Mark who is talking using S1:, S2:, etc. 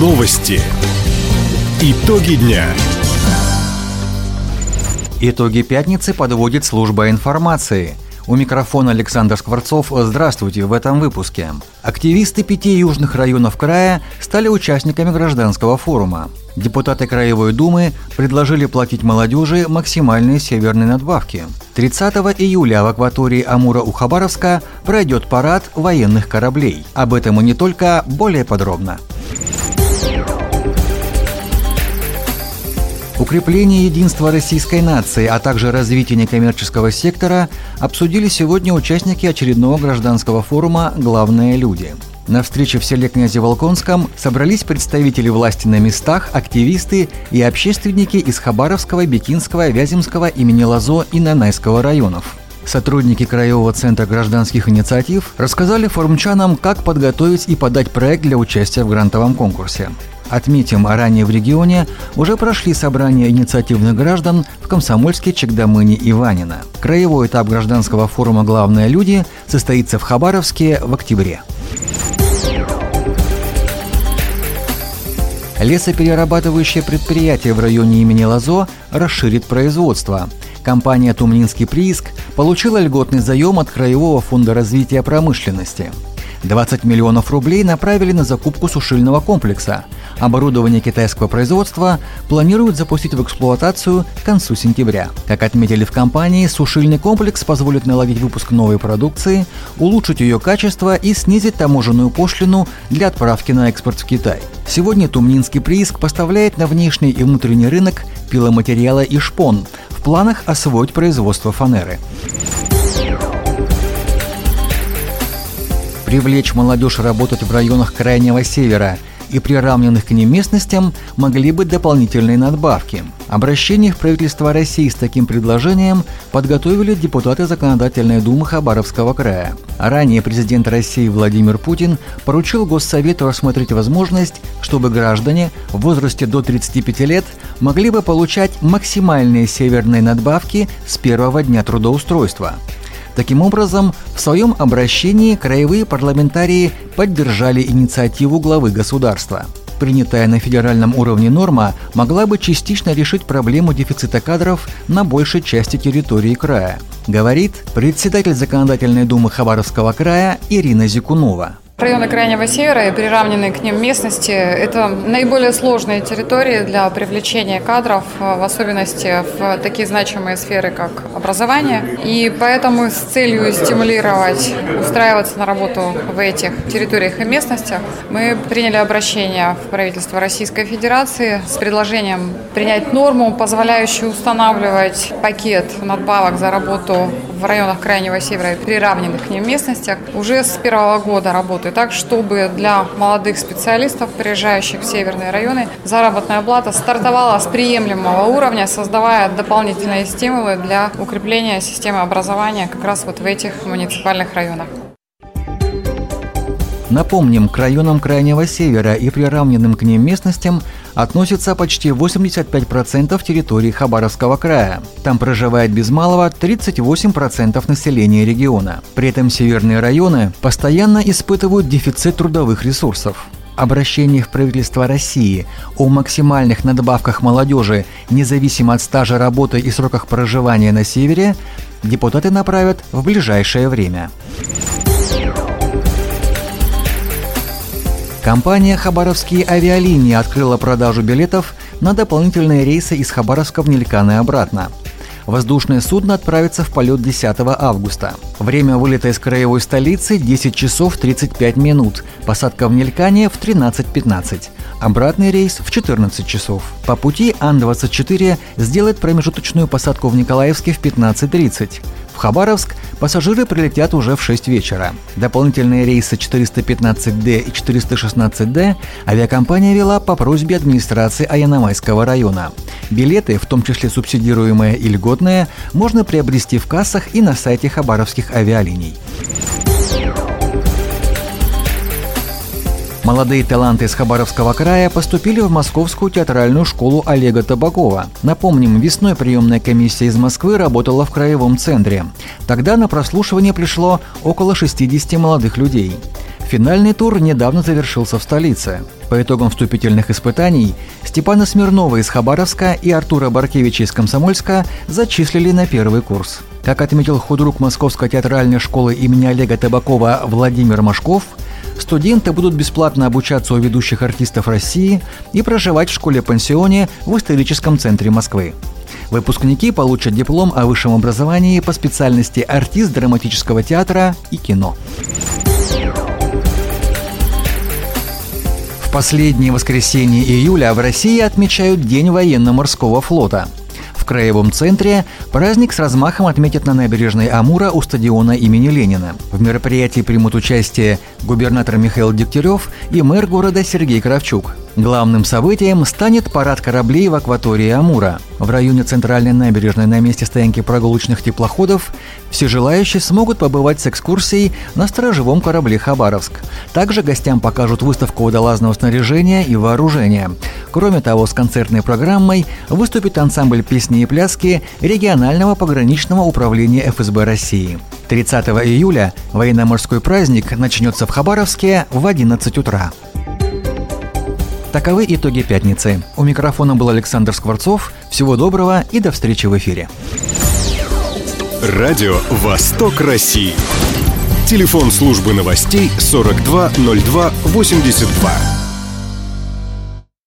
S1: Новости. Итоги дня.
S2: Итоги пятницы подводит служба информации. У микрофона Александр Скворцов. Здравствуйте в этом выпуске. Активисты пяти южных районов края стали участниками гражданского форума. Депутаты Краевой Думы предложили платить молодежи максимальные северные надбавки. 30 июля в акватории Амура у Хабаровска пройдет парад военных кораблей. Об этом и не только, более подробно. Укрепление единства российской нации, а также развитие некоммерческого сектора обсудили сегодня участники очередного гражданского форума «Главные люди». На встрече в селе Князе Волконском собрались представители власти на местах, активисты и общественники из Хабаровского, Бекинского, Вяземского, имени Лазо и Нанайского районов. Сотрудники Краевого центра гражданских инициатив рассказали форумчанам, как подготовить и подать проект для участия в грантовом конкурсе. Отметим, ранее в регионе уже прошли собрания инициативных граждан в Комсомольске, Чекдамыне и Ванина. Краевой этап гражданского форума «Главные люди» состоится в Хабаровске в октябре. Лесоперерабатывающее предприятие в районе имени Лазо расширит производство. Компания «Тумнинский прииск» получила льготный заем от Краевого фонда развития промышленности. 20 миллионов рублей направили на закупку сушильного комплекса. Оборудование китайского производства планируют запустить в эксплуатацию к концу сентября. Как отметили в компании, сушильный комплекс позволит наладить выпуск новой продукции, улучшить ее качество и снизить таможенную пошлину для отправки на экспорт в Китай. Сегодня Тумнинский прииск поставляет на внешний и внутренний рынок пиломатериалы и шпон. В планах освоить производство фанеры. Привлечь молодежь работать в районах Крайнего Севера и приравненных к ним местностям могли быть дополнительные надбавки. Обращение в правительство России с таким предложением подготовили депутаты Законодательной думы Хабаровского края. Ранее президент России Владимир Путин поручил Госсовету рассмотреть возможность, чтобы граждане в возрасте до 35 лет могли бы получать максимальные северные надбавки с первого дня трудоустройства. Таким образом, в своем обращении краевые парламентарии поддержали инициативу главы государства. Принятая на федеральном уровне норма могла бы частично решить проблему дефицита кадров на большей части территории края, говорит председатель Законодательной думы Хабаровского края Ирина Зикунова.
S3: Районы Крайнего Севера и приравненные к ним местности – это наиболее сложные территории для привлечения кадров, в особенности в такие значимые сферы, как образование. И поэтому с целью стимулировать устраиваться на работу в этих территориях и местностях мы приняли обращение в правительство Российской Федерации с предложением принять норму, позволяющую устанавливать пакет надбавок за работу в районах Крайнего Севера и приравненных к ним местностях уже с первого года работы так, чтобы для молодых специалистов, приезжающих в северные районы, заработная плата стартовала с приемлемого уровня, создавая дополнительные стимулы для укрепления системы образования как раз вот в этих муниципальных районах.
S2: Напомним, к районам Крайнего Севера и приравненным к ним местностям относится почти 85% территории Хабаровского края. Там проживает без малого 38% населения региона. При этом северные районы постоянно испытывают дефицит трудовых ресурсов обращении в правительство России о максимальных надбавках молодежи, независимо от стажа работы и сроках проживания на севере, депутаты направят в ближайшее время. Компания «Хабаровские авиалинии» открыла продажу билетов на дополнительные рейсы из Хабаровска в Нелькан и обратно. Воздушное судно отправится в полет 10 августа. Время вылета из краевой столицы – 10 часов 35 минут. Посадка в Нелькане в 13.15. Обратный рейс в 14 часов. По пути Ан-24 сделает промежуточную посадку в Николаевске в 15.30. В Хабаровск пассажиры прилетят уже в 6 вечера. Дополнительные рейсы 415D и 416D авиакомпания вела по просьбе администрации Аяномайского района. Билеты, в том числе субсидируемые и льготные, можно приобрести в кассах и на сайте хабаровских авиалиний. Молодые таланты из Хабаровского края поступили в Московскую театральную школу Олега Табакова. Напомним, весной приемная комиссия из Москвы работала в краевом центре. Тогда на прослушивание пришло около 60 молодых людей. Финальный тур недавно завершился в столице. По итогам вступительных испытаний Степана Смирнова из Хабаровска и Артура Баркевича из Комсомольска зачислили на первый курс. Как отметил худрук Московской театральной школы имени Олега Табакова Владимир Машков, студенты будут бесплатно обучаться у ведущих артистов России и проживать в школе-пансионе в историческом центре Москвы. Выпускники получат диплом о высшем образовании по специальности артист драматического театра и кино. В последнее воскресенье июля в России отмечают День военно-морского флота. Краевом центре праздник с размахом отметят на набережной Амура у стадиона имени Ленина. В мероприятии примут участие губернатор Михаил Дегтярев и мэр города Сергей Кравчук. Главным событием станет парад кораблей в акватории Амура. В районе центральной набережной на месте стоянки прогулочных теплоходов все желающие смогут побывать с экскурсией на сторожевом корабле «Хабаровск». Также гостям покажут выставку водолазного снаряжения и вооружения. Кроме того, с концертной программой выступит ансамбль песни и пляски регионального пограничного управления ФСБ России. 30 июля военно-морской праздник начнется в Хабаровске в 11 утра. Таковы итоги пятницы. У микрофона был Александр Скворцов. Всего доброго и до встречи в эфире.
S1: Радио «Восток России». Телефон службы новостей 420282.